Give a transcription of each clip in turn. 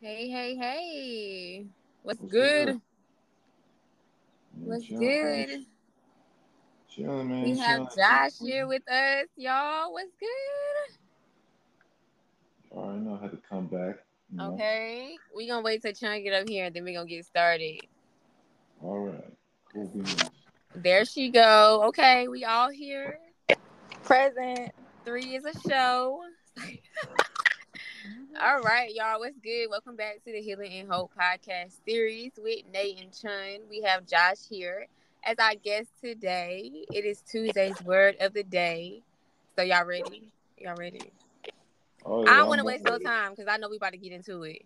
Hey, hey, hey. What's, What's good? What's good? Chilling, man. We chilling. have Josh here with us, y'all. What's good? All right, I already know how to come back. You know? Okay. we gonna wait till Chun get up here and then we gonna get started. All right. Cool beans. There she go. Okay, we all here. Present. Three is a show. all right, y'all. What's good? Welcome back to the Healing and Hope podcast series with Nate and Chun. We have Josh here as our guest today. It is Tuesday's word of the day. So y'all ready? Y'all ready? Oh, yeah, I don't want to waste no time because I know we about to get into it.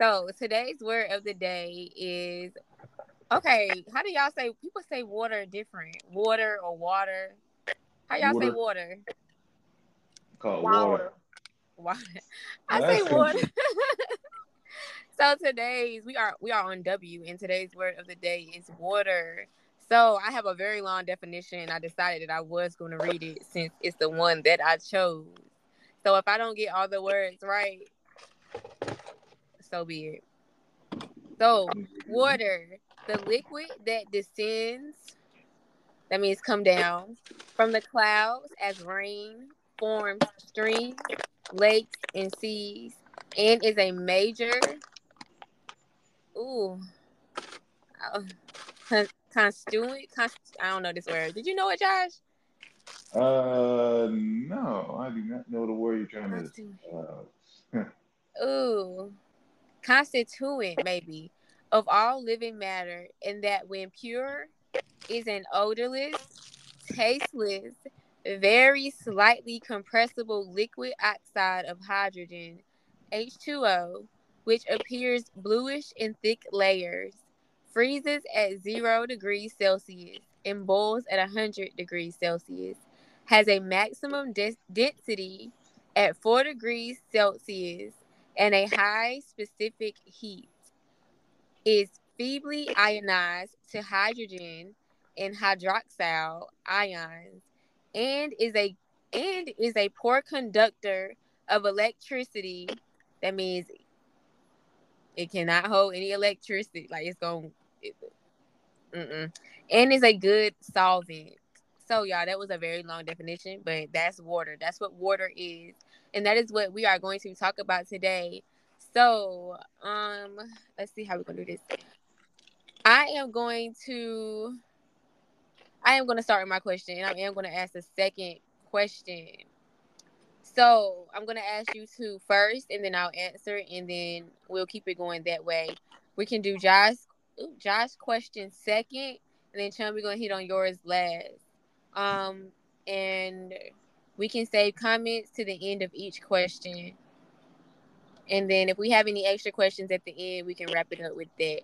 So today's word of the day is okay. How do y'all say? People say water different. Water or water. How y'all water. say water? Called water. Water. I say water. so today's we are we are on W, and today's word of the day is water. So I have a very long definition. I decided that I was going to read it since it's the one that I chose. So if I don't get all the words right, so be it. So water, the liquid that descends, that means come down from the clouds as rain, forms streams, lakes, and seas, and is a major. Ooh. Oh constituent. Const- I don't know this word. Did you know it, Josh? Uh, no, I do not know the word you're trying to. Uh, Ooh, constituent maybe of all living matter, and that when pure, is an odorless, tasteless, very slightly compressible liquid oxide of hydrogen, H2O, which appears bluish in thick layers freezes at zero degrees Celsius and boils at 100 degrees Celsius, has a maximum de- density at 4 degrees Celsius and a high specific heat, is feebly ionized to hydrogen and hydroxyl ions, and is a and is a poor conductor of electricity. That means it cannot hold any electricity. Like it's going Mm-mm. And is a good solvent. So, y'all, that was a very long definition, but that's water. That's what water is. And that is what we are going to talk about today. So, um, let's see how we're gonna do this. I am going to I am gonna start with my question and I am gonna ask a second question. So I'm gonna ask you two first and then I'll answer and then we'll keep it going that way. We can do Josh Josh question second, and then Chun, we're gonna hit on yours last. Um, and we can save comments to the end of each question. And then if we have any extra questions at the end, we can wrap it up with that.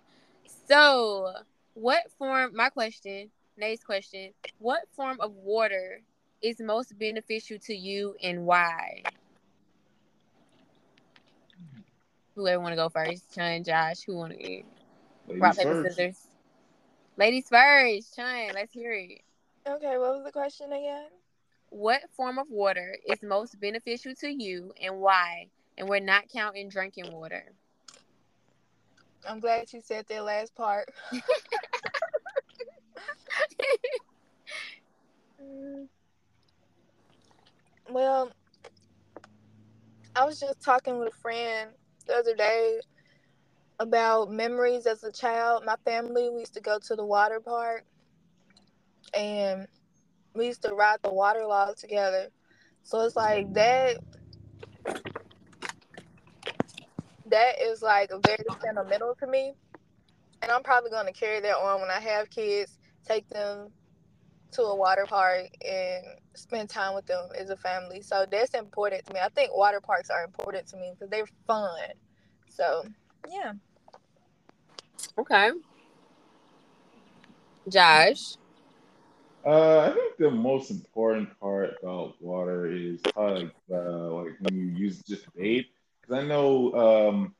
So, what form, my question, Nate's question, what form of water is most beneficial to you and why? Whoever want to go first, Chun, Josh, who want to? Ladies Rock, paper, scissors. Ladies first. Chun, let's hear it. Okay, what was the question again? What form of water is most beneficial to you and why? And we're not counting drinking water. I'm glad you said that last part. well, I was just talking with a friend the other day about memories as a child. My family, we used to go to the water park and we used to ride the water log together. So it's like that that is like very sentimental to me. And I'm probably gonna carry that on when I have kids, take them to a water park and spend time with them as a family. So that's important to me. I think water parks are important to me because they're fun. So yeah. Okay. Josh. Uh, I think the most important part about water is like uh, like when you use just to bathe. Because I know um,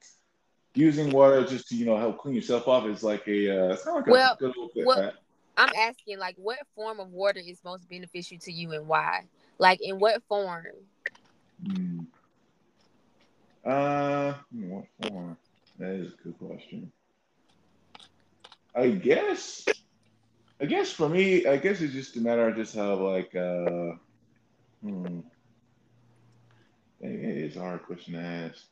using water just to you know help clean yourself off is like a uh, it's kind of like well, a good little bit. Well, I'm asking like what form of water is most beneficial to you and why? Like in what form? Mm. Uh, what form? That is a good question. I guess. I guess for me, I guess it's just a matter of just how like uh, hmm. It's a hard question to ask.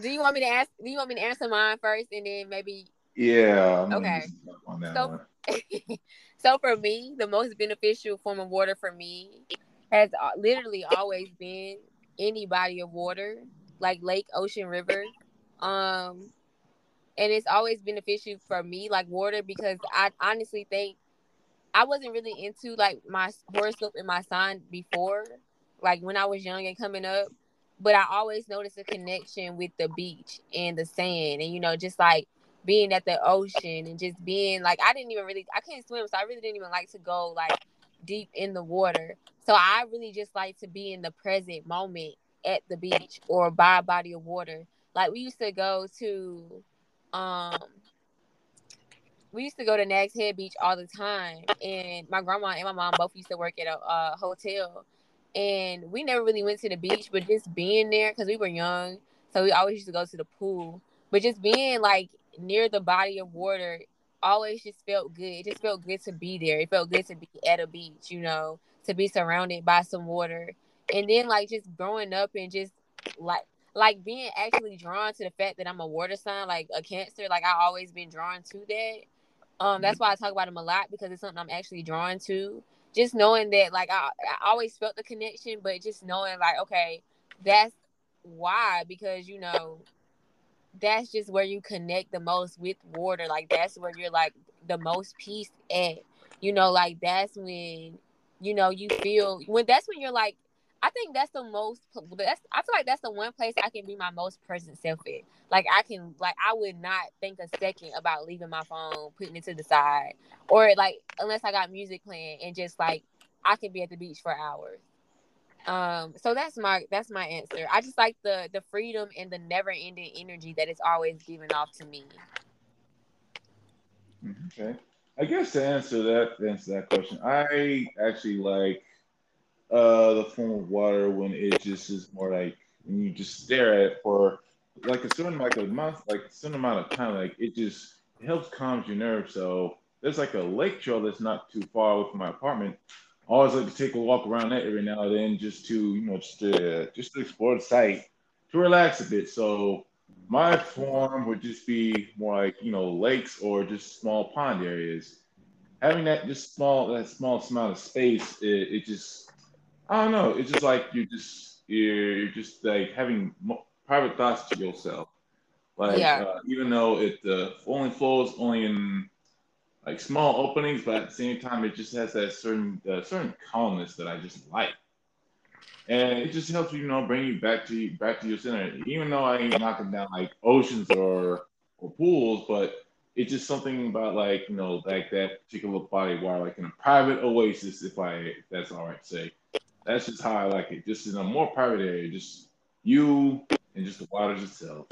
Do you want me to ask? Do you want me to answer mine first, and then maybe? Yeah. I'm okay. so, so for me, the most beneficial form of water for me has uh, literally always been any body of water, like lake, ocean, river. Um, and it's always beneficial for me, like water, because I honestly think I wasn't really into like my horoscope and my sign before, like when I was young and coming up but I always noticed a connection with the beach and the sand and you know just like being at the ocean and just being like I didn't even really I couldn't swim so I really didn't even like to go like deep in the water. So I really just like to be in the present moment at the beach or by a body of water. Like we used to go to um we used to go to Nags Head Beach all the time and my grandma and my mom both used to work at a, a hotel and we never really went to the beach, but just being there because we were young, so we always used to go to the pool. But just being like near the body of water always just felt good. It just felt good to be there. It felt good to be at a beach, you know, to be surrounded by some water. And then like just growing up and just like like being actually drawn to the fact that I'm a water sign, like a cancer, like I always been drawn to that. Um, that's why I talk about them a lot because it's something I'm actually drawn to just knowing that like I, I always felt the connection but just knowing like okay that's why because you know that's just where you connect the most with water like that's where you're like the most peace at you know like that's when you know you feel when that's when you're like I think that's the most. That's I feel like that's the one place I can be my most present self at. Like I can, like I would not think a second about leaving my phone, putting it to the side, or like unless I got music playing and just like I can be at the beach for hours. Um, so that's my that's my answer. I just like the the freedom and the never ending energy that it's always giving off to me. Okay, I guess to answer that answer that question, I actually like uh, the form of water when it just is more like when you just stare at it for like a certain like a month, like a certain amount of time, like it just it helps calm your nerves. So there's like a lake trail that's not too far away from my apartment. I always like to take a walk around that every now and then just to you know just to just to explore the site to relax a bit. So my form would just be more like you know lakes or just small pond areas. Having that just small that small amount of space, it, it just I don't know. It's just like you're just you're, you're just like having private thoughts to yourself. Like yeah. uh, even though it uh, only flows only in like small openings, but at the same time it just has that certain uh, certain calmness that I just like. And it just helps you, know, bring you back to back to your center. Even though I ain't knocking down like oceans or or pools, but it's just something about like you know like that particular body water, like in a private oasis, if I if that's all right to say that's just how I like it. Just in a more private area, just you and just the waters itself.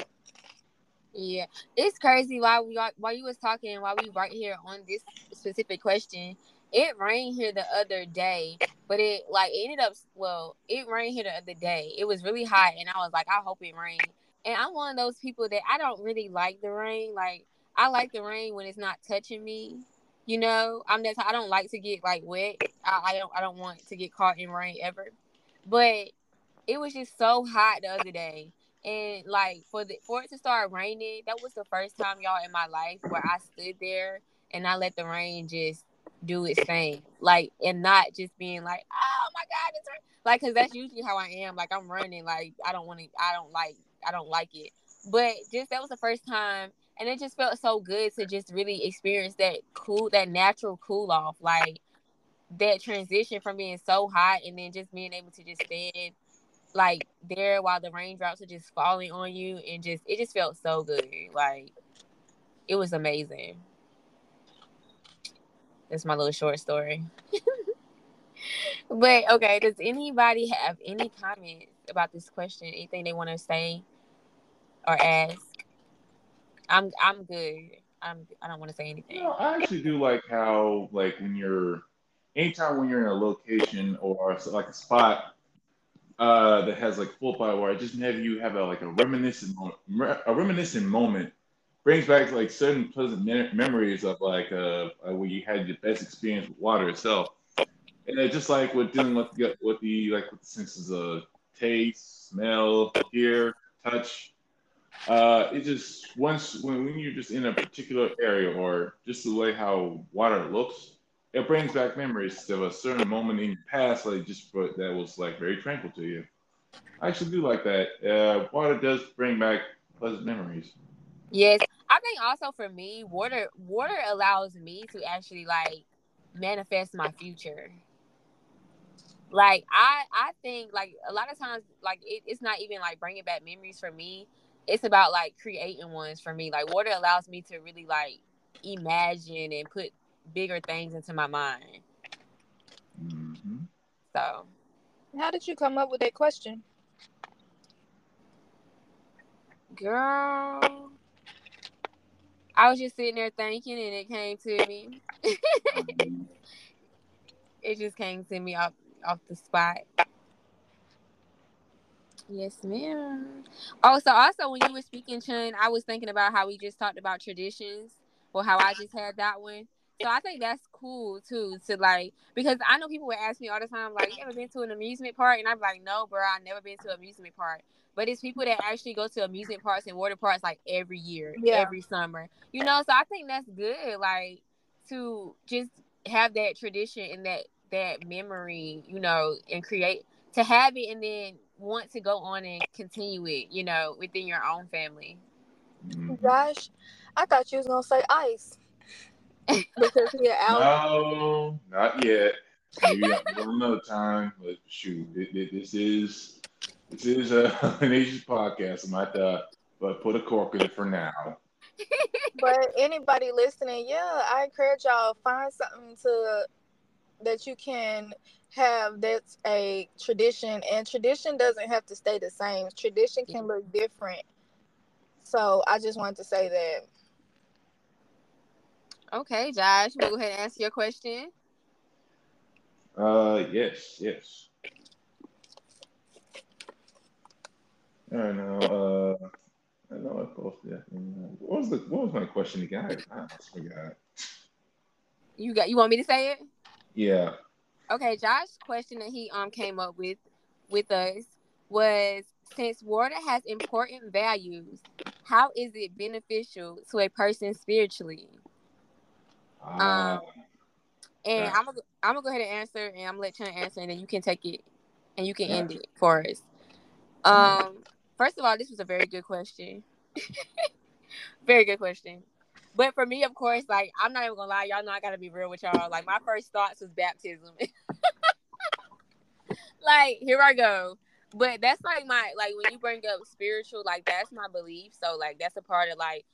Yeah, it's crazy. While we while you was talking, while we right here on this specific question, it rained here the other day, but it like ended up well. It rained here the other day. It was really hot, and I was like, I hope it rained. And I'm one of those people that I don't really like the rain. Like I like the rain when it's not touching me. You know, I'm that I don't like to get like wet. I, I don't I don't want to get caught in rain ever. But it was just so hot the other day. And like for the for it to start raining, that was the first time y'all in my life where I stood there and I let the rain just do its thing. Like and not just being like, oh my god, it's like because that's usually how I am. Like I'm running, like I don't want to, I don't like, I don't like it. But just that was the first time and it just felt so good to just really experience that cool that natural cool off like that transition from being so hot and then just being able to just stand like there while the raindrops are just falling on you and just it just felt so good. Like it was amazing. That's my little short story. But okay does anybody have any comments about this question? Anything they want to say or ask? I'm I'm good. I'm I don't want to say anything. You know, I actually do like how like when you're anytime when you're in a location or like a spot, uh, that has like full body water. Just have you have a like a reminiscent moment, a reminiscent moment brings back like certain pleasant me- memories of like uh, uh, where you had your best experience with water itself. And it's just like with dealing with the, with the like with the senses of taste, smell, hear, touch. Uh, it just once when, when you're just in a particular area or just the way how water looks, it brings back memories of a certain moment in your past, like just that was like very tranquil to you. I actually do like that. Uh, water does bring back pleasant memories. Yes, I think also for me, water water allows me to actually like manifest my future. Like I I think like a lot of times like it, it's not even like bringing back memories for me. It's about like creating ones for me. Like water allows me to really like imagine and put bigger things into my mind. Mm-hmm. So, how did you come up with that question? Girl, I was just sitting there thinking, and it came to me. it just came to me off off the spot. Yes, ma'am. Oh, so also when you were speaking, Chun, I was thinking about how we just talked about traditions, or how I just had that one. So I think that's cool too to like because I know people would ask me all the time like, "You ever been to an amusement park?" And I'm like, "No, bro, I never been to an amusement park." But it's people that actually go to amusement parks and water parks like every year, yeah. every summer. You know, so I think that's good. Like to just have that tradition and that that memory, you know, and create to have it and then want to go on and continue it, you know, within your own family. Mm-hmm. Gosh, I thought you was gonna say ice. Because out. No, not yet. Maybe another time. But shoot, this is this is a, an Asian podcast. I might uh, but put a cork in it for now. but anybody listening, yeah, I encourage y'all find something to that you can have that's a tradition and tradition doesn't have to stay the same tradition can look different so i just wanted to say that Okay, Josh, we'll go ahead and answer your question. Uh, yes, yes. I don't know. Uh, I know I posted that. What was the What was my question again? I, I forgot. You got. You want me to say it? Yeah. Okay, Josh's question that he um came up with with us was since water has important values, how is it beneficial to a person spiritually? Um, ah. and I'm gonna I'm gonna go ahead and answer, and I'm gonna let Chun answer, and then you can take it, and you can yeah. end it for us. Um, first of all, this was a very good question. very good question. But for me, of course, like I'm not even gonna lie, y'all know I gotta be real with y'all. Like my first thoughts was baptism. like here I go. But that's like my like when you bring up spiritual, like that's my belief. So like that's a part of like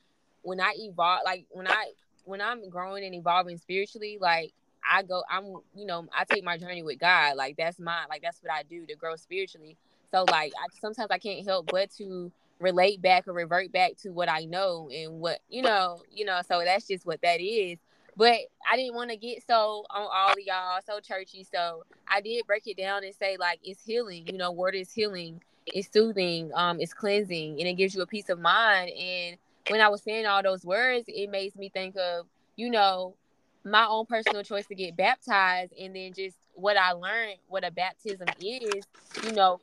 when I evolve, like when I when I'm growing and evolving spiritually, like I go, I'm, you know, I take my journey with God. Like that's my, like that's what I do to grow spiritually. So like, I sometimes I can't help but to relate back or revert back to what I know and what you know, you know. So that's just what that is. But I didn't want to get so on all of y'all so churchy. So I did break it down and say like it's healing. You know, word is healing. It's soothing. Um, it's cleansing, and it gives you a peace of mind and when I was saying all those words, it makes me think of, you know, my own personal choice to get baptized and then just what I learned, what a baptism is, you know,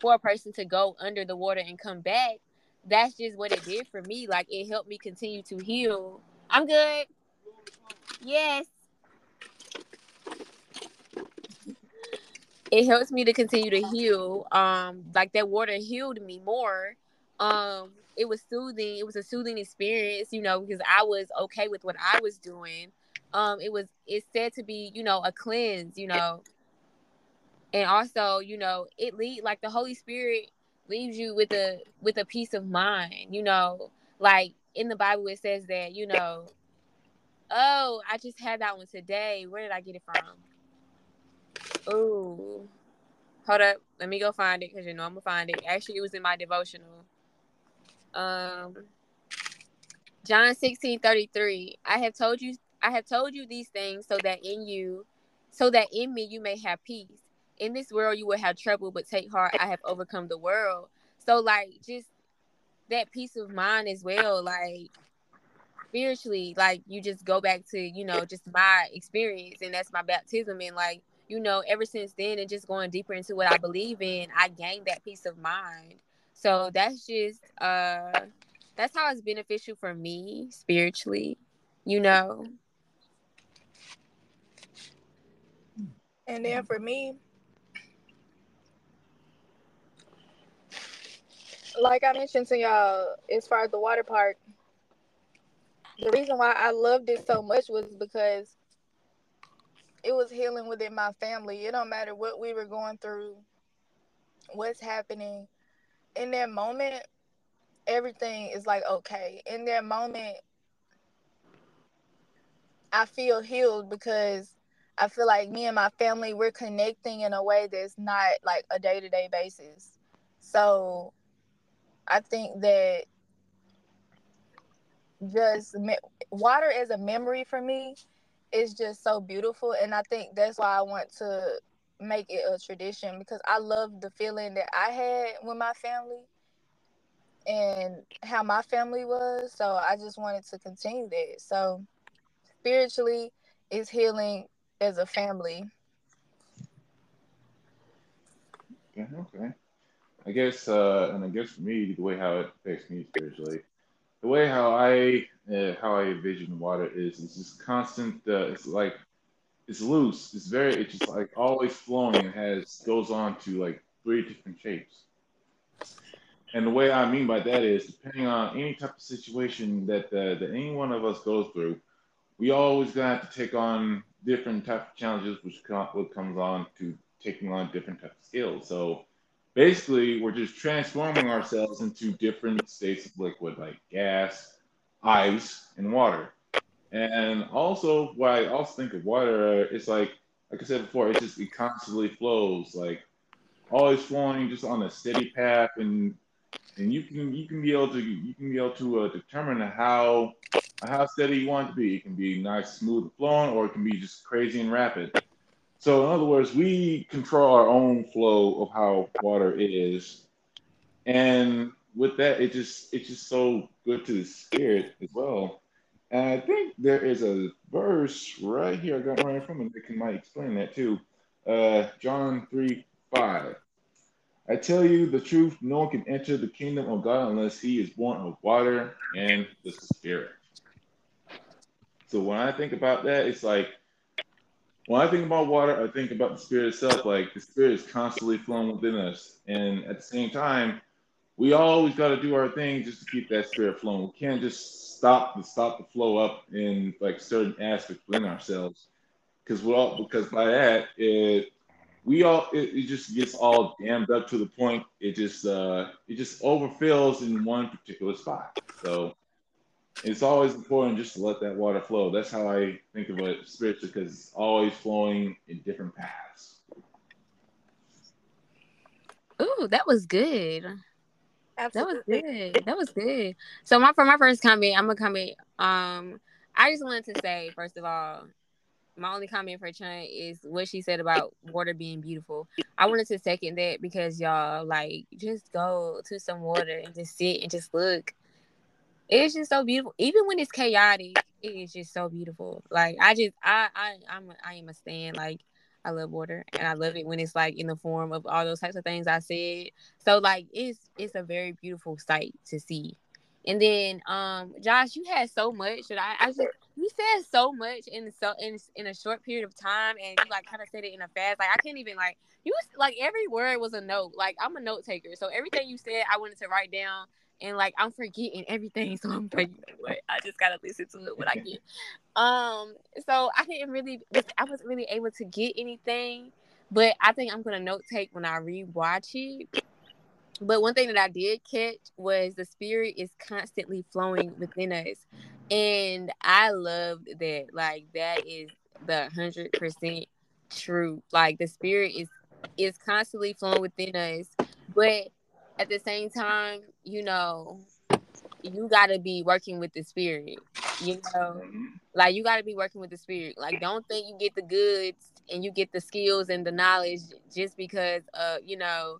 for a person to go under the water and come back. That's just what it did for me. Like it helped me continue to heal. I'm good. Yes. It helps me to continue to heal. Um, like that water healed me more. Um, it was soothing. It was a soothing experience, you know, because I was okay with what I was doing. Um, it was it's said to be, you know, a cleanse, you know, and also, you know, it lead like the Holy Spirit leaves you with a with a peace of mind, you know, like in the Bible it says that, you know, oh, I just had that one today. Where did I get it from? Oh, hold up, let me go find it because you know I'm gonna find it. Actually, it was in my devotional um John 16 33. I have told you I have told you these things so that in you so that in me you may have peace. in this world you will have trouble, but take heart, I have overcome the world. So like just that peace of mind as well, like spiritually, like you just go back to, you know, just my experience and that's my baptism and like, you know, ever since then and just going deeper into what I believe in, I gained that peace of mind. So that's just uh that's how it's beneficial for me spiritually, you know. And then for me, like I mentioned to y'all, as far as the water park, the reason why I loved it so much was because it was healing within my family. It don't matter what we were going through, what's happening. In that moment, everything is like okay. In that moment, I feel healed because I feel like me and my family we're connecting in a way that's not like a day to day basis. So I think that just me- water as a memory for me is just so beautiful, and I think that's why I want to make it a tradition because I love the feeling that I had with my family and how my family was. So I just wanted to continue that. So spiritually, it's healing as a family. Yeah, okay. I guess, uh, and I guess for me, the way how it affects me spiritually, the way how I uh, how I envision water is it's just constant. Uh, it's like it's loose. It's very. It's just like always flowing and has goes on to like three different shapes. And the way I mean by that is, depending on any type of situation that uh, that any one of us goes through, we always gonna have to take on different type of challenges, which com- what comes on to taking on different type of skills. So basically, we're just transforming ourselves into different states of liquid, like gas, ice, and water. And also, what I also think of water, uh, it's like, like I said before, it just it constantly flows, like always flowing, just on a steady path, and and you can you can be able to you can be able to uh, determine how how steady you want it to be. It can be nice, smooth flowing, or it can be just crazy and rapid. So in other words, we control our own flow of how water is, and with that, it just it's just so good to the spirit as well. And I think there is a verse right here I got right from it that can might explain that too. Uh, John three five. I tell you the truth, no one can enter the kingdom of God unless he is born of water and the Spirit. So when I think about that, it's like when I think about water, I think about the Spirit itself. Like the Spirit is constantly flowing within us, and at the same time, we always got to do our thing just to keep that Spirit flowing. We can't just stop the stop the flow up in like certain aspects within ourselves, because we all because by that it we all it, it, just gets all dammed up to the point it just uh it just overfills in one particular spot. So it's always important just to let that water flow. That's how i think of it spiritually because it's always flowing in different paths. Ooh, that was good. Absolutely. That was good. That was good. So my for my first comment, I'm gonna comment. Um, I just wanted to say first of all, my only comment for Chun is what she said about water being beautiful. I wanted to second that because y'all like just go to some water and just sit and just look. It's just so beautiful. Even when it's chaotic, it is just so beautiful. Like I just I I I'm I am a stand. Like I love water and I love it when it's like in the form of all those types of things I said. So like it's it's a very beautiful sight to see. And then um Josh, you had so much that I, I just you said so much in so in in a short period of time, and you like kind of said it in a fast. Like I can't even like you was like every word was a note. Like I'm a note taker, so everything you said I wanted to write down, and like I'm forgetting everything. So I'm like, you know what? I just gotta listen to it when I get. Um, so I didn't really, I wasn't really able to get anything, but I think I'm gonna note take when I rewatch it. But one thing that I did catch was the spirit is constantly flowing within us. And I loved that. Like that is the hundred percent true. Like the spirit is is constantly flowing within us. But at the same time, you know, you gotta be working with the spirit. You know, like you gotta be working with the spirit. Like don't think you get the goods and you get the skills and the knowledge just because uh you know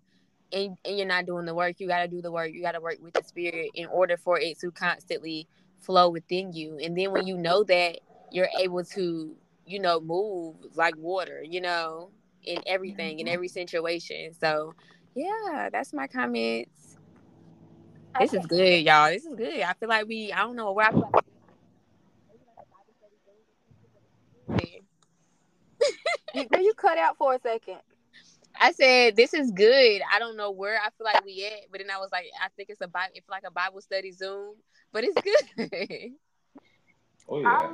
and, and you're not doing the work. You got to do the work. You got to work with the spirit in order for it to constantly flow within you. And then when you know that you're able to you know move like water you know in everything in every situation. So yeah that's my comments this is good y'all this is good i feel like we i don't know where i feel like you, you cut out for a second. I said this is good. I don't know where I feel like we at, but then I was like, I think it's a Bible, it's like a Bible study Zoom, but it's good. oh yeah.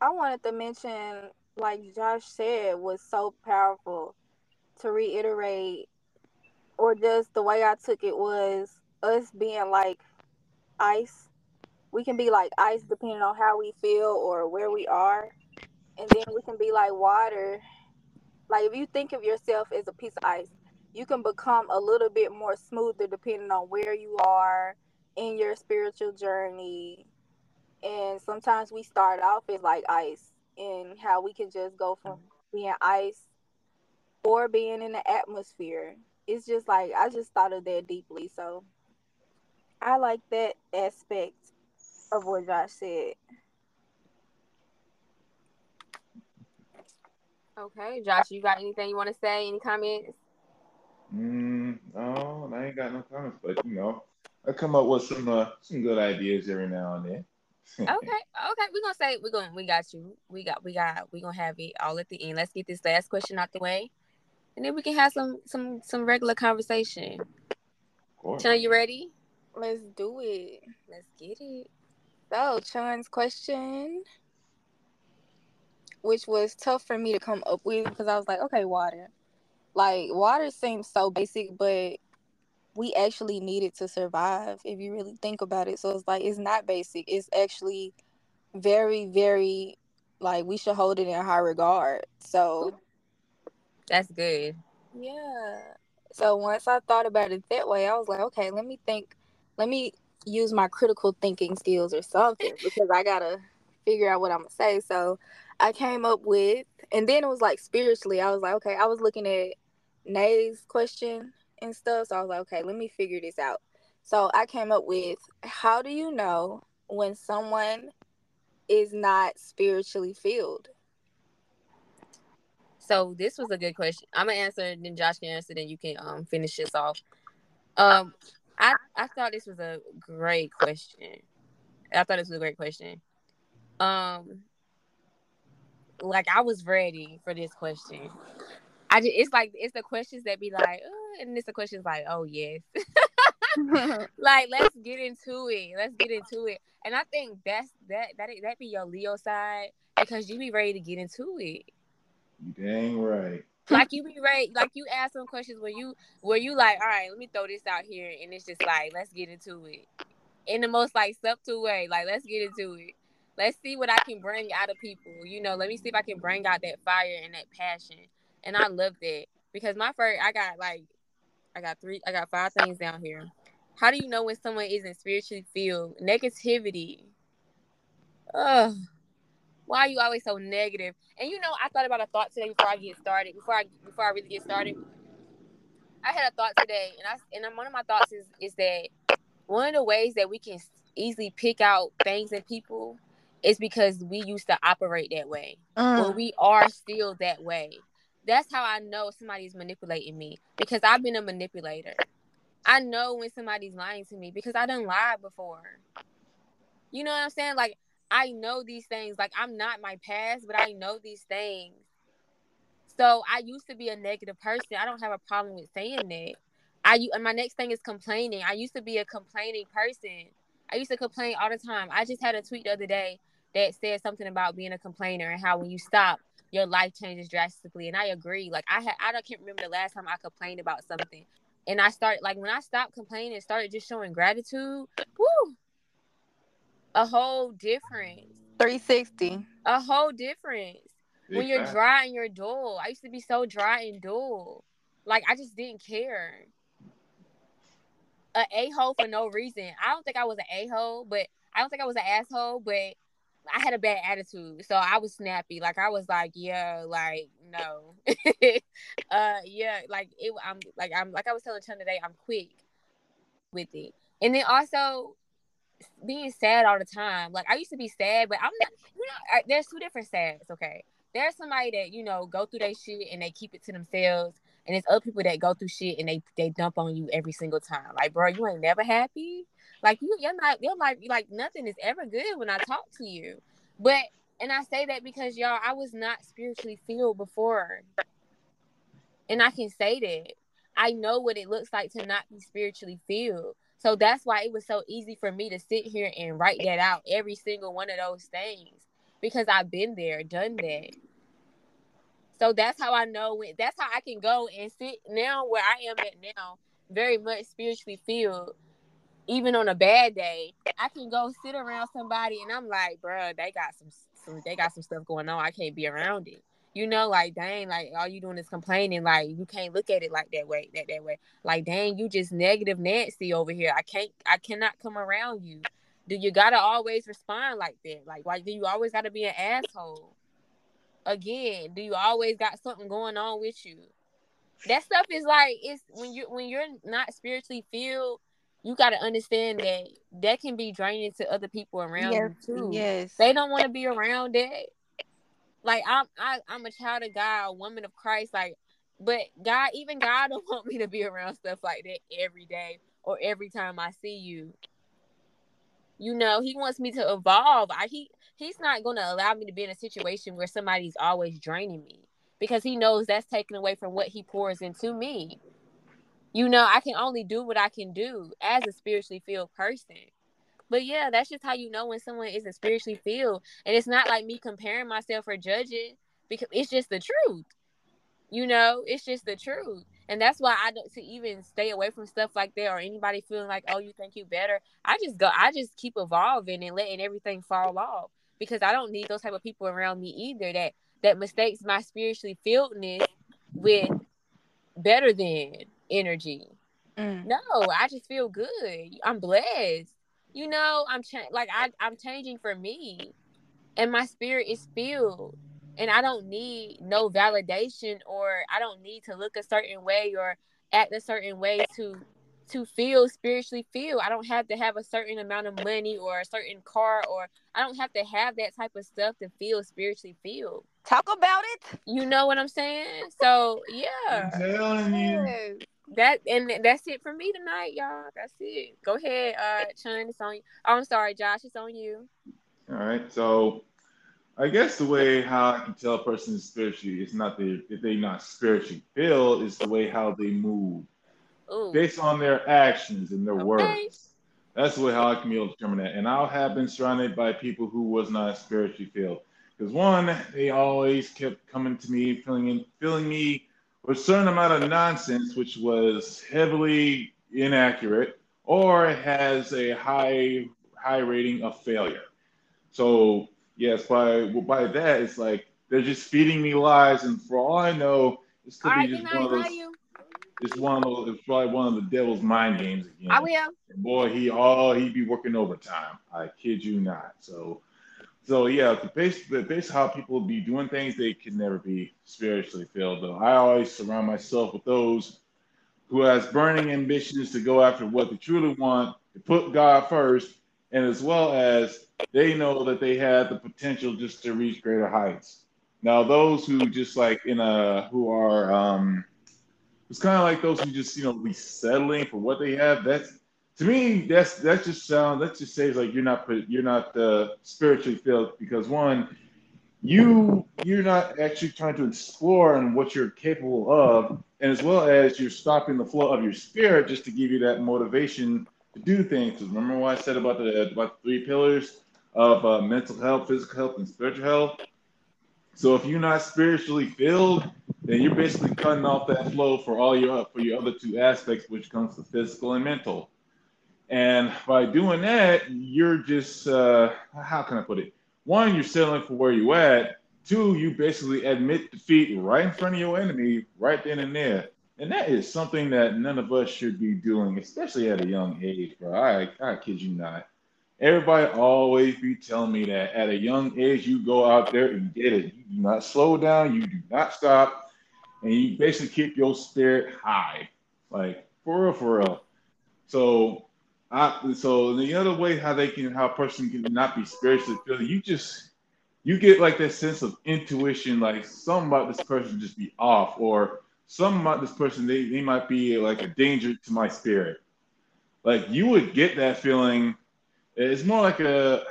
I, I wanted to mention, like Josh said, was so powerful. To reiterate, or just the way I took it was us being like ice. We can be like ice depending on how we feel or where we are and then we can be like water. Like if you think of yourself as a piece of ice, you can become a little bit more smoother depending on where you are in your spiritual journey. And sometimes we start off as like ice and how we can just go from being ice or being in the atmosphere. It's just like I just thought of that deeply. So I like that aspect of what Josh said. Okay, Josh, you got anything you want to say? Any comments? Mm, no, I ain't got no comments, but you know, I come up with some uh, some good ideas every now and then. okay, okay, we're gonna say we're gonna we got you. We got we got we gonna have it all at the end. Let's get this last question out the way, and then we can have some some some regular conversation. Chun, you ready? Let's do it. Let's get it. So, Chun's question which was tough for me to come up with because I was like, okay, water. Like water seems so basic, but we actually need it to survive if you really think about it. So it's like it's not basic. It's actually very, very like we should hold it in high regard. So that's good. Yeah. So once I thought about it that way, I was like, okay, let me think, let me use my critical thinking skills or something because I gotta figure out what I'm gonna say. So I came up with, and then it was like spiritually, I was like, okay, I was looking at Nay's question and stuff. So I was like, okay, let me figure this out. So I came up with, how do you know when someone is not spiritually filled? So this was a good question. I'm gonna answer, then Josh can answer, then you can um finish this off. Um, I I thought this was a great question. I thought this was a great question. Um, like I was ready for this question. I just it's like it's the questions that be like, uh, and it's the questions like, oh yes. like let's get into it. Let's get into it. And I think that's that that that be your Leo side because you be ready to get into it. You dang right. Like you be right. like you ask some questions where you where you like, all right, let me throw this out here, and it's just like, let's get into it in the most like subtle way. Like let's get into it let's see what I can bring out of people. You know, let me see if I can bring out that fire and that passion. And I love that because my first, I got like, I got three, I got five things down here. How do you know when someone isn't spiritually filled? Negativity. Ugh. Why are you always so negative? And you know, I thought about a thought today before I get started. Before I before I really get started, I had a thought today, and I and one of my thoughts is is that one of the ways that we can easily pick out things in people is because we used to operate that way. Mm. Or we are still that way. That's how I know somebody's manipulating me because I've been a manipulator. I know when somebody's lying to me because I done lied before. You know what I'm saying? Like I know these things. Like I'm not my past, but I know these things. So I used to be a negative person. I don't have a problem with saying that. I and my next thing is complaining. I used to be a complaining person. I used to complain all the time. I just had a tweet the other day that said something about being a complainer and how when you stop, your life changes drastically. And I agree. Like I had, I don't can't remember the last time I complained about something, and I started like when I stopped complaining started just showing gratitude. Woo, a whole difference. Three sixty. A whole difference. when you're dry and you're dull. I used to be so dry and dull. Like I just didn't care. A a hole for no reason. I don't think I was an a hole, but I don't think I was an asshole, but I had a bad attitude, so I was snappy. Like I was like, yeah, like no, uh, yeah, like it. I'm like I'm like I was telling Chun today. I'm quick with it, and then also being sad all the time. Like I used to be sad, but I'm not. You know, I, there's two different sads. Okay, there's somebody that you know go through their shit and they keep it to themselves, and there's other people that go through shit and they they dump on you every single time. Like, bro, you ain't never happy. Like you, you're not. You're like like nothing is ever good when I talk to you. But and I say that because y'all, I was not spiritually filled before, and I can say that. I know what it looks like to not be spiritually filled. So that's why it was so easy for me to sit here and write that out, every single one of those things, because I've been there, done that. So that's how I know when that's how I can go and sit now where I am at now, very much spiritually filled. Even on a bad day, I can go sit around somebody and I'm like, bro, they got some, some they got some stuff going on. I can't be around it you know, like dang, like all you doing is complaining. Like you can't look at it like that way, that that way. Like dang, you just negative Nancy over here. I can't, I cannot come around you. Do you gotta always respond like that? Like why do you always gotta be an asshole? Again, do you always got something going on with you? That stuff is like it's when you when you're not spiritually filled, you got to understand that that can be draining to other people around yes, you too. Yes, they don't want to be around that like I'm I, I'm a child of God, a woman of Christ, like but God, even God don't want me to be around stuff like that every day or every time I see you. You know, he wants me to evolve. I he he's not gonna allow me to be in a situation where somebody's always draining me because he knows that's taken away from what he pours into me. You know, I can only do what I can do as a spiritually filled person. But yeah, that's just how you know when someone isn't spiritually filled. And it's not like me comparing myself or judging because it's just the truth. You know, it's just the truth. And that's why I don't to even stay away from stuff like that or anybody feeling like, oh, you think you better. I just go I just keep evolving and letting everything fall off. Because I don't need those type of people around me either that that mistakes my spiritually filledness with better than energy. Mm. No, I just feel good. I'm blessed you know, I'm cha- like I I'm changing for me, and my spirit is filled, and I don't need no validation or I don't need to look a certain way or act a certain way to to feel spiritually feel. I don't have to have a certain amount of money or a certain car or I don't have to have that type of stuff to feel spiritually feel. Talk about it. You know what I'm saying? So yeah. I'm telling you that and that's it for me tonight, y'all. That's it. Go ahead, uh, Chun. It's on you. Oh, I'm sorry, Josh. It's on you. All right. So, I guess the way how I can tell a person is spiritually is not the if they not spiritually filled is the way how they move, Ooh. based on their actions and their okay. words. That's the way how I can be able to determine that. And I have been surrounded by people who was not spiritually filled. Because one, they always kept coming to me, feeling in, feeling me a certain amount of nonsense, which was heavily inaccurate, or has a high high rating of failure. So yes, by by that it's like they're just feeding me lies, and for all I know, this could all be right, just one of those. It's one of those. It's probably one of the devil's mind games again. I will. Boy, he oh, all he'd be working overtime. I kid you not. So so yeah, the base the base how people be doing things they can never be spiritually filled. Though I always surround myself with those who has burning ambitions to go after what they truly want, to put God first, and as well as they know that they have the potential just to reach greater heights. Now those who just like in a who are um it's kind of like those who just you know be settling for what they have. That's to me, that's that just sounds that just says like you're not you're not uh, spiritually filled because one, you you're not actually trying to explore and what you're capable of, and as well as you're stopping the flow of your spirit just to give you that motivation to do things. Remember what I said about the about the three pillars of uh, mental health, physical health, and spiritual health. So if you're not spiritually filled, then you're basically cutting off that flow for all your for your other two aspects, which comes to physical and mental. And by doing that, you're just uh, how can I put it? One, you're settling for where you at. Two, you basically admit defeat right in front of your enemy, right then and there. And that is something that none of us should be doing, especially at a young age, bro. I I kid you not. Everybody always be telling me that at a young age, you go out there and get it. You do not slow down, you do not stop, and you basically keep your spirit high. Like for real, for real. So I so the other way how they can how a person can not be spiritually filled, you just you get like that sense of intuition, like something about this person just be off, or something about this person they, they might be like a danger to my spirit. Like you would get that feeling. It's more like a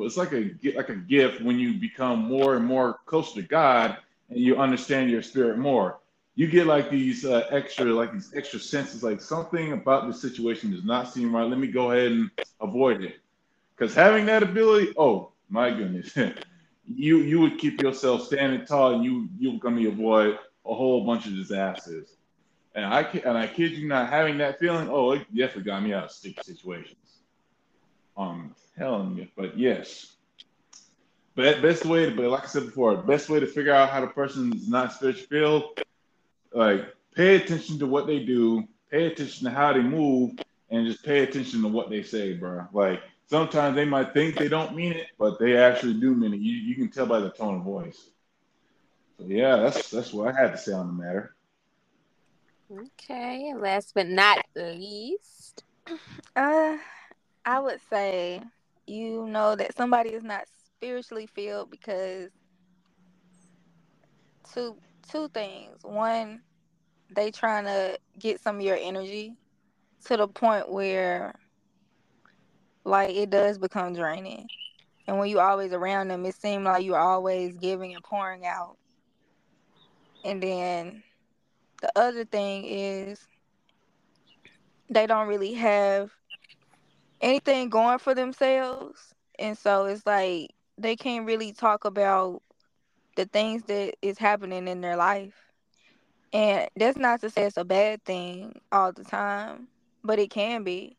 it's like a like a gift when you become more and more close to God and you understand your spirit more you get like these uh, extra, like these extra senses, like something about the situation does not seem right. Let me go ahead and avoid it. Because having that ability, oh my goodness, you you would keep yourself standing tall, and you you're gonna avoid a whole bunch of disasters. And I and I kid you not, having that feeling, oh, it definitely got me out of sticky situations. Um, telling you, but yes. But best way, to, but like I said before, best way to figure out how the person is not spiritual like pay attention to what they do, pay attention to how they move, and just pay attention to what they say, bro. Like sometimes they might think they don't mean it, but they actually do mean it. You you can tell by the tone of voice. So yeah, that's that's what I had to say on the matter. Okay, last but not least, uh, I would say you know that somebody is not spiritually filled because two two things. One, they trying to get some of your energy to the point where like it does become draining. And when you always around them, it seems like you're always giving and pouring out. And then the other thing is they don't really have anything going for themselves. And so it's like they can't really talk about the things that is happening in their life. And that's not to say it's a bad thing all the time, but it can be.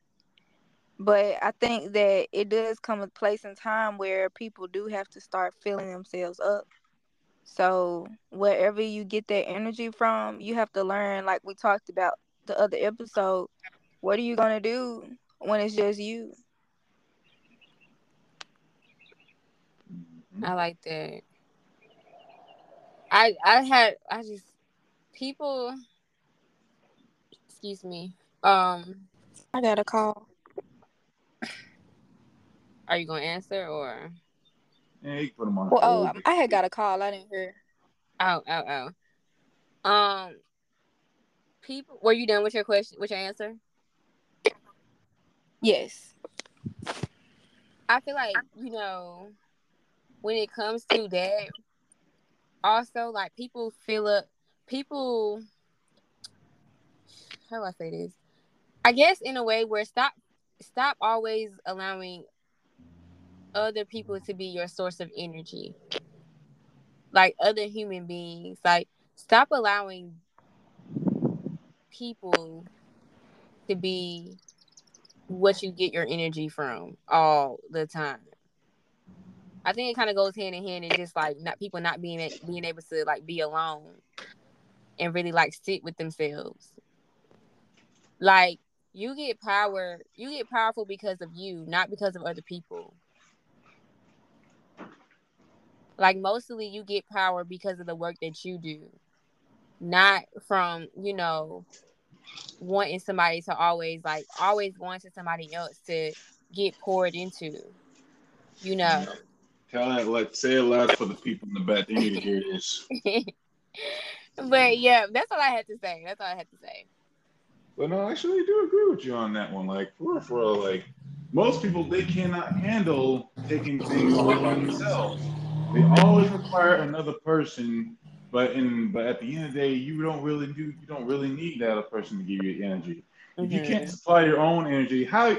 But I think that it does come a place and time where people do have to start filling themselves up. So wherever you get that energy from, you have to learn, like we talked about the other episode, what are you gonna do when it's just you? I like that. I I had I just people excuse me. Um I got a call. Are you gonna answer or yeah, put them on well, oh, I had got a call. I didn't hear. Oh, oh, oh. Um, people, were you done with your question? With your answer? Yes. I feel like you know when it comes to that, also like people feel up people how do I say this? I guess in a way where stop stop always allowing other people to be your source of energy. Like other human beings. Like stop allowing people to be what you get your energy from all the time. I think it kind of goes hand in hand and just like not people not being being able to like be alone and really like sit with themselves. Like you get power, you get powerful because of you, not because of other people. Like mostly you get power because of the work that you do, not from, you know, wanting somebody to always like always wanting somebody else to get poured into. You know. Tell that, like, say it loud for the people in the back. They need to hear this. but yeah, that's all I had to say. That's all I had to say. But no, I actually, do agree with you on that one. Like, for for like, most people they cannot handle taking things on themselves. They always require another person. But in but at the end of the day, you don't really do you don't really need that other person to give you energy. Mm-hmm. If you can't mm-hmm. supply your own energy, how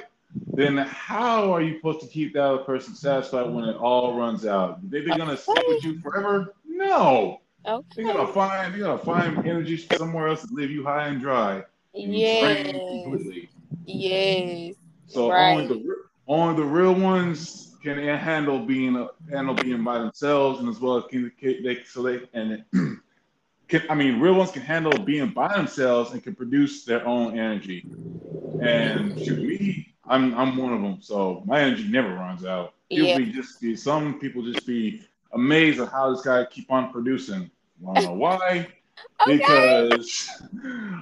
then how are you supposed to keep that other person satisfied when it all runs out? They be gonna stick with you forever? No. Okay. They're gonna find they're gonna find energy somewhere else to leave you high and dry. And yes. Completely. Yes. So right. only the only the real ones can handle being a, handle being by themselves, and as well as can they so they and can, I mean real ones can handle being by themselves and can produce their own energy. And to me, I'm I'm one of them. So my energy never runs out. People Yeah. be just be some people just be amazed at how this guy keep on producing. I don't know why. Okay. Because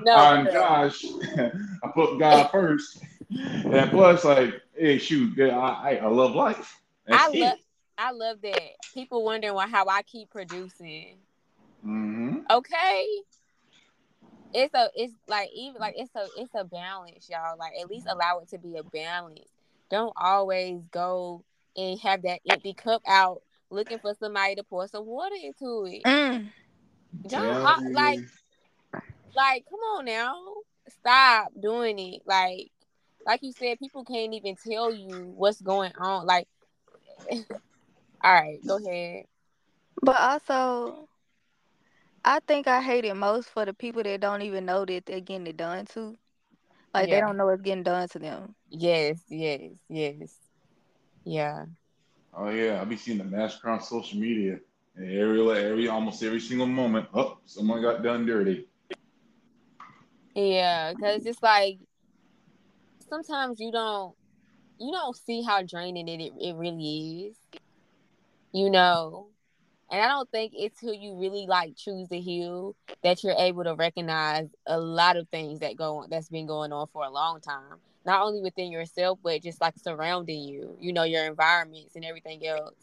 No, on real. Josh, I put God first, and plus, like, hey, shoot, I I, love life. That's I it. love I love that. People wondering why how I keep producing. hmm Okay. It's a it's like even like it's a it's a balance, y'all. Like at least allow it to be a balance. Don't always go and have that empty cup out looking for somebody to pour some water into it. Mm. Don't I, like like come on now. Stop doing it. Like like you said, people can't even tell you what's going on. Like all right, go ahead. But also, I think I hate it most for the people that don't even know that they're getting it done to. Like they don't know it's getting done to them. Yes, yes, yes. Yeah. Oh yeah, I be seeing the massacre on social media. Every every almost every single moment, oh, someone got done dirty. Yeah, because it's like sometimes you don't you don't see how draining it, it it really is. You know. And I don't think it's who you really like choose to heal that you're able to recognize a lot of things that go on that's been going on for a long time. Not only within yourself, but just like surrounding you, you know, your environments and everything else.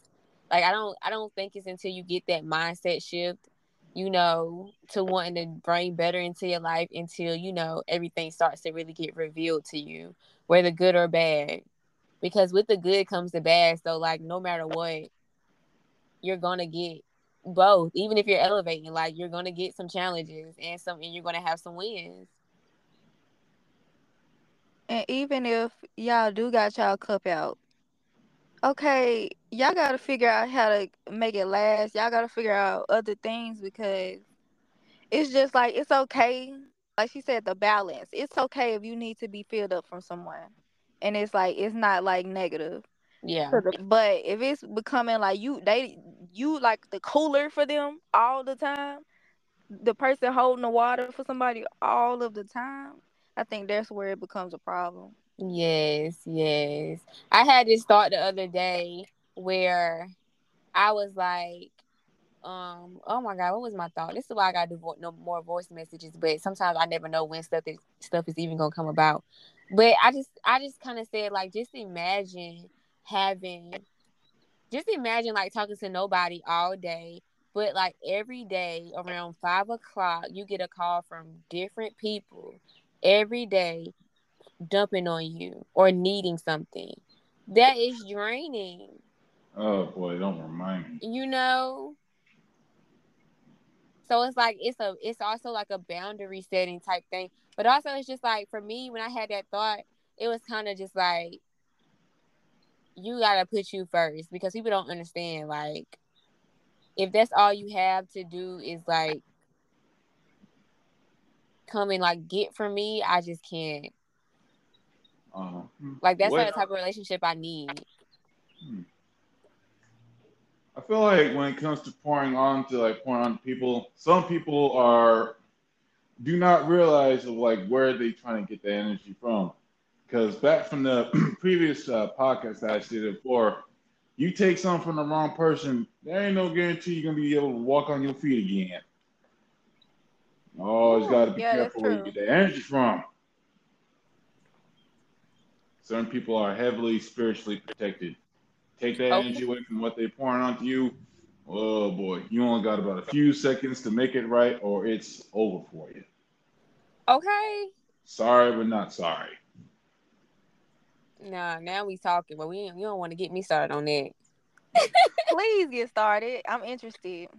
Like I don't I don't think it's until you get that mindset shift you know, to wanting to bring better into your life until, you know, everything starts to really get revealed to you, whether good or bad. Because with the good comes the bad. So, like, no matter what, you're to get both. Even if you're elevating, like, you're to get some challenges and some, and you're to have some wins. And even if y'all do got y'all cup out, okay, y'all gotta figure out how to make it last. Y'all gotta figure out other things because it's just like it's okay. Like she said, the balance. It's okay if you need to be filled up from someone. And it's like it's not like negative. Yeah. But if it's becoming like you they you like the cooler for them all the time, the person holding the water for somebody all of the time, I think that's where it becomes a problem. Yes, yes. I had this thought the other day where I was like, um, oh my god, what was my thought? This is why I gotta do vo- no more voice messages, but sometimes I never know when stuff is stuff is even gonna come about. But I just I just kind of said like just imagine having just imagine like talking to nobody all day, but like every day around five o'clock you get a call from different people every day dumping on you or needing something. That is draining, Oh boy, don't remind me. you know? So it's like it's a it's also like a boundary setting type thing. But also it's just like for me when I had that thought, it was kind of just like you gotta put you first because people don't understand like if that's all you have to do is like come and like get from me, I just can't. Uh, Like that's what- not the type of relationship I need. I feel like when it comes to pouring on to like pouring on to people, some people are do not realize of like where they trying to get the energy from. Because back from the previous uh, podcast that I did before, you take something from the wrong person, there ain't no guarantee you're gonna be able to walk on your feet again. You always got to be Yeah, careful where you get the energy from. Certain people are heavily spiritually protected. Take that Okay. energy away from what they're pouring onto you. Oh boy, you only got about a few seconds to make it right, or it's over for you. Okay. Sorry, but not sorry. Nah, now we talking, but we you don't want to get me started on that. Please get started. I'm interested.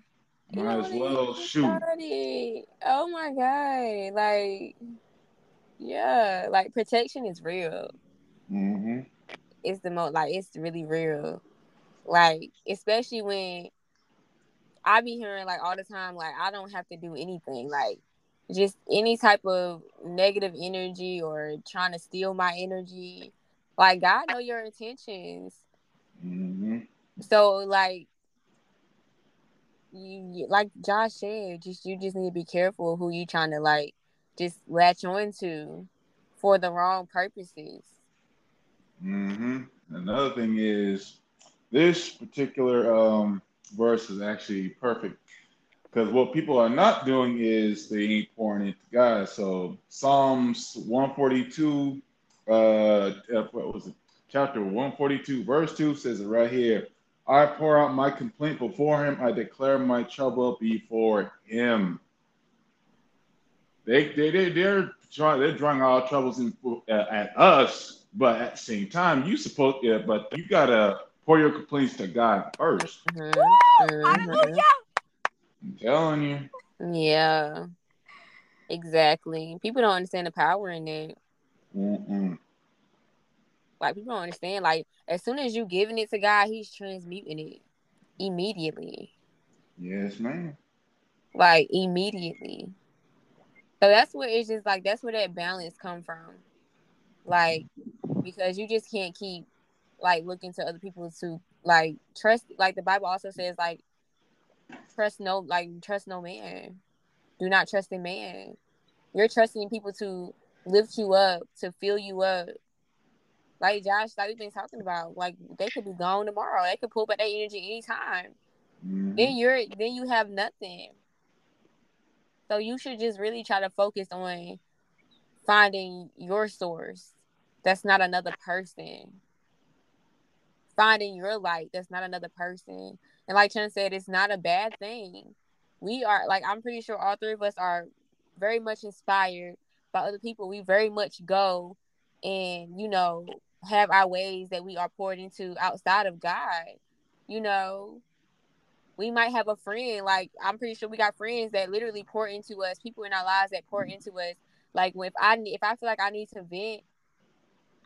You Might as well shoot. started. Oh my god! Like, yeah, like protection is real. hmm It's the most like it's really real. Like, especially when I be hearing like all the time, like I don't have to do anything. Like, just any type of negative energy or trying to steal my energy. Like, God know your intentions. hmm So like you like Josh said, just you just need to be careful who you trying to like just latch on to for the wrong purposes. Mm-hmm. Another thing is this particular um, verse is actually perfect because what people are not doing is they ain't pouring into God. So Psalms 142, uh, uh, what was it? Chapter 142, verse 2 says it right here. I pour out my complaint before him. I declare my trouble before him. They they they they're trying they're drawing our troubles in, uh, at us, but at the same time, you supposed yeah, but you gotta pour your complaints to God 1st mm-hmm. mm-hmm. I'm telling you. Yeah, exactly. People don't understand the power in it. Mm-mm. Like people don't understand. Like as soon as you giving it to God, He's transmuting it immediately. Yes, ma'am. Like immediately. So that's where it's just like that's where that balance come from. Like because you just can't keep like looking to other people to like trust like the Bible also says like trust no like trust no man. Do not trust a man. You're trusting people to lift you up, to fill you up. Like Josh, like we've been talking about, like they could be gone tomorrow. They could pull back that energy anytime. Mm-hmm. Then you're then you have nothing. So you should just really try to focus on finding your source. That's not another person. Finding your light. That's not another person. And like Chun said, it's not a bad thing. We are like I'm pretty sure all three of us are very much inspired by other people. We very much go and you know have our ways that we are poured into outside of God. You know, we might have a friend like i'm pretty sure we got friends that literally pour into us people in our lives that pour into us. Like if i if i feel like i need to vent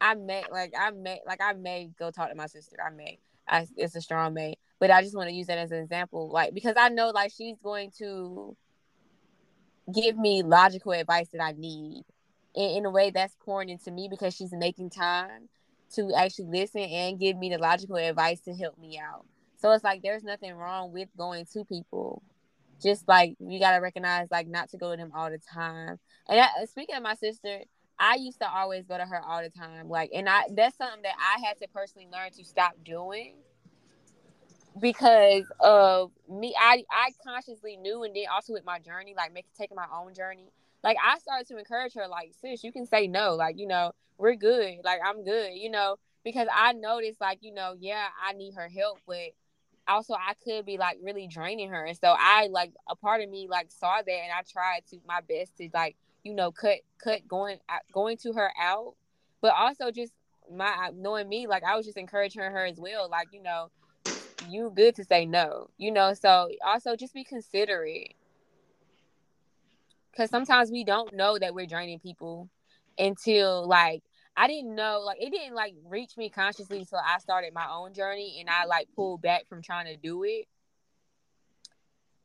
i may like i may like i may go talk to my sister. I may. I, it's a strong may. But i just want to use that as an example like because i know like she's going to give me logical advice that i need in, in a way that's pouring into me because she's making time to actually listen and give me the logical advice to help me out so it's like there's nothing wrong with going to people. Just like you gotta recognize like not to go to them all the time. And that, speaking of my sister, I used to always go to her all the time. Like, and I that's something that I had to personally learn to stop doing because of me. I I consciously knew, and then also with my journey, like making taking my own journey. Like I started to encourage her, like, sis, you can say no. Like, you know, we're good. Like I'm good. You know, because I noticed, like, you know, yeah, I need her help, but also I could be like really draining her. And so I like a part of me like saw that and I tried to my best to like, you know, cut cut going uh, going to her out. But also just my knowing me, like I was just encouraging her as well. Like, you know, you good to say no, you know. So also just be considerate. Cause sometimes we don't know that we're draining people until like I didn't know, like it didn't like reach me consciously until I started my own journey and I like pulled back from trying to do it.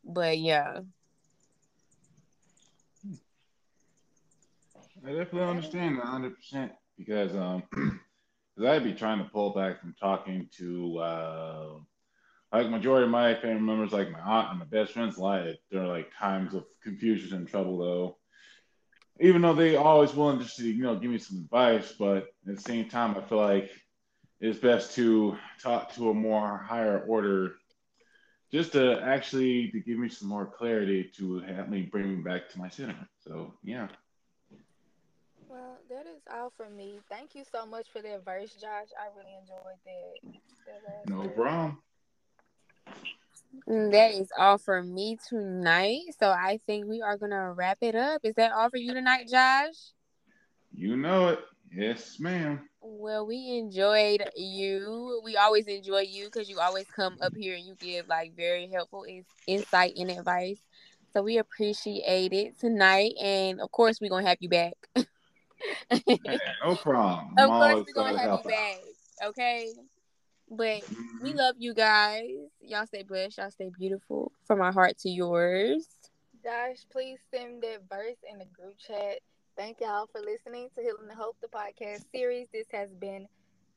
But yeah. I definitely understand hundred percent because um because I'd be trying to pull back from talking to uh like majority of my family members, like my aunt and my best friends, like during like times of confusion and trouble though even though they always willing to you know give me some advice, but at the same time, I feel like it's best to talk to a more higher order, just to actually to give me some more clarity to help me bring me back to my center. So yeah. Well, that is all from me. Thank you so much for that verse, Josh. I really enjoyed that. that no problem. That is all for me tonight. So I think we are gonna wrap it up. Is that all for you tonight, Josh? You know it. Yes, ma'am. Well, we enjoyed you. We always enjoy you because you always come up here and you give like very helpful in- insight and advice. So we appreciate it tonight, and of course, we're gonna have you back. hey, no problem. of course, we're gonna have you back. Okay. But we mm-hmm. love you guys. Y'all stay blessed. Y'all stay beautiful. From my heart to yours. Josh, please send that verse in the group chat. Thank y'all for listening to Healing the Hope, the podcast series. This has been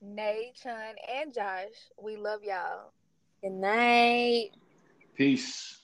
Nay, Chun, and Josh. We love y'all. Good night. Peace.